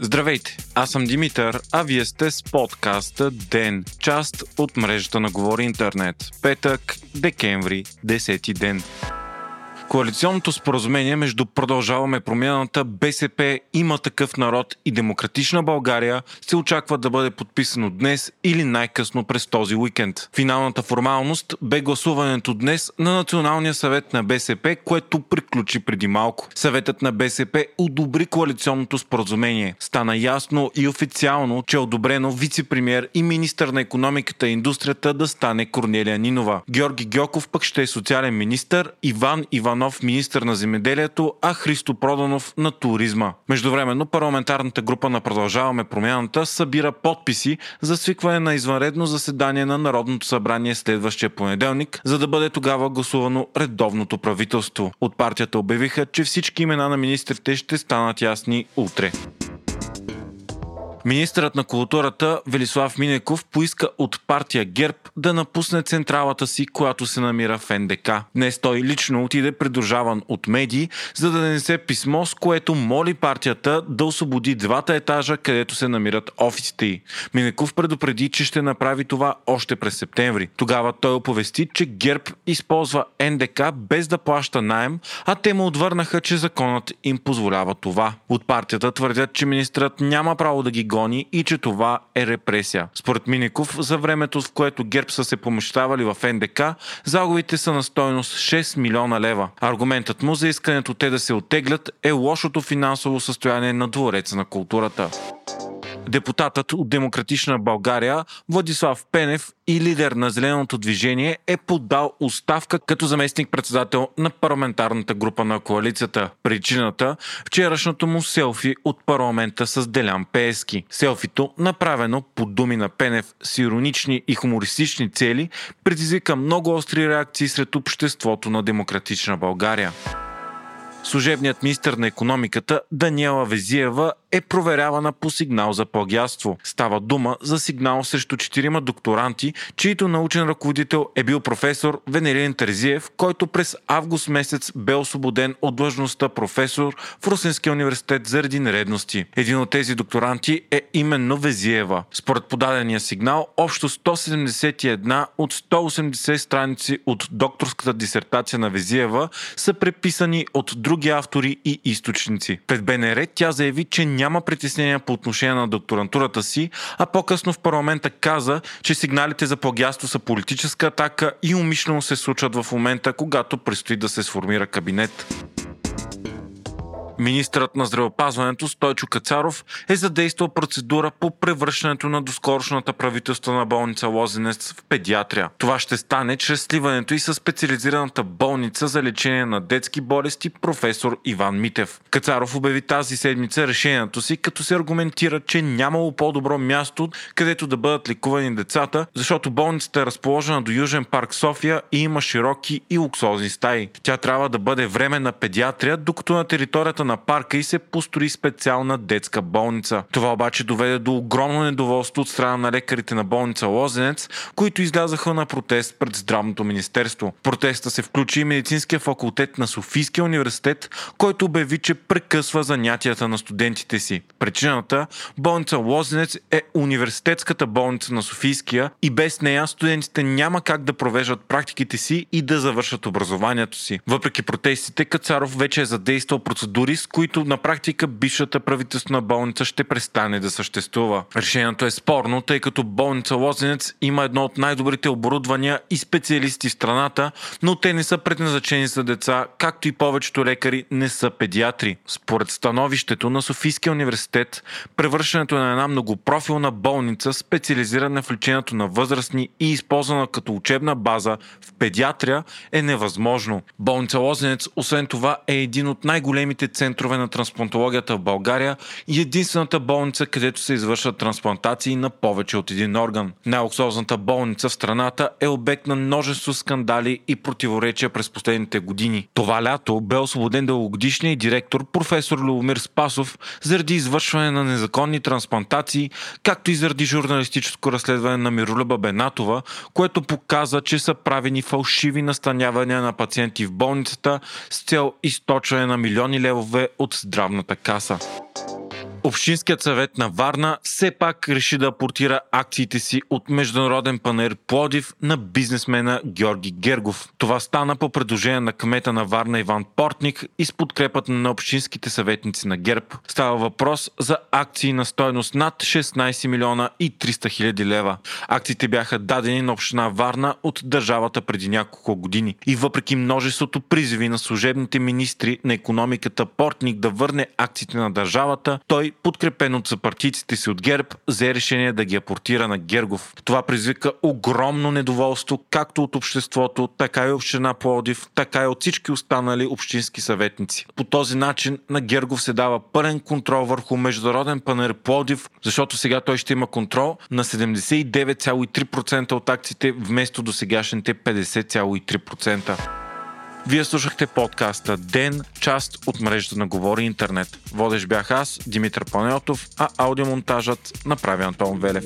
Здравейте, аз съм Димитър, а вие сте с подкаста ДЕН, част от мрежата на Говори Интернет. Петък, декември, 10 ден. Коалиционното споразумение между Продължаваме промяната, БСП, Има такъв народ и Демократична България се очаква да бъде подписано днес или най-късно през този уикенд. Финалната формалност бе гласуването днес на Националния съвет на БСП, което приключи преди малко. Съветът на БСП одобри коалиционното споразумение. Стана ясно и официално, че е одобрено вице-премьер и министър на економиката и индустрията да стане Корнелия Нинова. Георги Гьоков пък ще е социален министър, Иван Иван Иванов, министър на земеделието, а Христо Проданов на туризма. Междувременно парламентарната група на Продължаваме промяната събира подписи за свикване на извънредно заседание на Народното събрание следващия понеделник, за да бъде тогава гласувано редовното правителство. От партията обявиха, че всички имена на министрите ще станат ясни утре. Министърът на културата Велислав Минеков поиска от партия ГЕРБ да напусне централата си, която се намира в НДК. Днес той лично отиде придружаван от медии, за да нанесе писмо, с което моли партията да освободи двата етажа, където се намират офисите й. Минеков предупреди, че ще направи това още през септември. Тогава той оповести, че ГЕРБ използва НДК без да плаща найем, а те му отвърнаха, че законът им позволява това. От партията твърдят, че министрът няма право да ги гони и че това е репресия. Според Минеков, за времето, в което ГЕРБ са се помощавали в НДК, загубите са на стойност 6 милиона лева. Аргументът му за искането те да се оттеглят е лошото финансово състояние на двореца на културата. Депутатът от Демократична България Владислав Пенев и лидер на Зеленото движение е подал оставка като заместник-председател на парламентарната група на коалицията. Причината – вчерашното му селфи от парламента с Делян Пески. Селфито, направено по думи на Пенев с иронични и хумористични цели, предизвика много остри реакции сред обществото на Демократична България. Служебният министр на економиката Даниела Везиева е проверявана по сигнал за плагиатство. Става дума за сигнал срещу четирима докторанти, чието научен ръководител е бил професор Венерин Терзиев, който през август месец бе освободен от длъжността професор в Русинския университет заради нередности. Един от тези докторанти е именно Везиева. Според подадения сигнал, общо 171 от 180 страници от докторската дисертация на Везиева са преписани от други автори и източници. Пред БНР тя заяви, че няма притеснения по отношение на докторантурата си, а по-късно в парламента каза, че сигналите за плагиатство са политическа атака и умишлено се случват в момента, когато предстои да се сформира кабинет. Министърът на здравеопазването Стойчо Кацаров е задействал процедура по превръщането на доскорошната правителствена болница Лозенец в педиатрия. Това ще стане чрез сливането и с специализираната болница за лечение на детски болести професор Иван Митев. Кацаров обяви тази седмица решението си, като се аргументира, че нямало по-добро място, където да бъдат лекувани децата, защото болницата е разположена до Южен парк София и има широки и луксозни стаи. Тя трябва да бъде временна педиатрия, докато на територията на парка и се построи специална детска болница. Това обаче доведе до огромно недоволство от страна на лекарите на болница Лозенец, които излязаха на протест пред Здравното министерство. протеста се включи и медицинския факултет на Софийския университет, който обяви, че прекъсва занятията на студентите си. Причината болница Лозенец е университетската болница на Софийския и без нея студентите няма как да провеждат практиките си и да завършат образованието си. Въпреки протестите, Кацаров вече е задействал процедури, с които на практика бившата правителствена болница ще престане да съществува. Решението е спорно, тъй като болница Лозенец има едно от най-добрите оборудвания и специалисти в страната, но те не са предназначени за деца, както и повечето лекари не са педиатри. Според становището на Софийския университет, превръщането на една многопрофилна болница, специализирана в лечението на възрастни и използвана като учебна база в педиатрия е невъзможно. Болница Лозенец, освен това, е един от най-големите центрове центрове на трансплантологията в България и единствената болница, където се извършват трансплантации на повече от един орган. Най-луксозната болница в страната е обект на множество скандали и противоречия през последните години. Това лято бе освободен дългогодишният директор професор Любомир Спасов заради извършване на незаконни трансплантации, както и заради журналистическо разследване на Миролюба Бенатова, което показа, че са правени фалшиви настанявания на пациенти в болницата с цел източване на милиони левове от здравната каса. Общинският съвет на Варна все пак реши да апортира акциите си от Международен панер Плодив на бизнесмена Георги Гергов. Това стана по предложение на кмета на Варна Иван Портник и с подкрепата на общинските съветници на ГЕРБ. Става въпрос за акции на стоеност над 16 милиона и 300 хиляди лева. Акциите бяха дадени на община Варна от държавата преди няколко години. И въпреки множеството призиви на служебните министри на економиката Портник да върне акциите на държавата, той подкрепен от съпартийците си от ГЕРБ, взе решение да ги апортира на Гергов. Това предизвика огромно недоволство както от обществото, така и община Плодив, така и от всички останали общински съветници. По този начин на Гергов се дава пълен контрол върху Международен панер Плодив, защото сега той ще има контрол на 79,3% от акциите вместо до сегашните 50,3%. Вие слушахте подкаста Ден, част от мрежата на Говори Интернет. Водещ бях аз, Димитър Панелтов, а аудиомонтажът направи Антон Велев.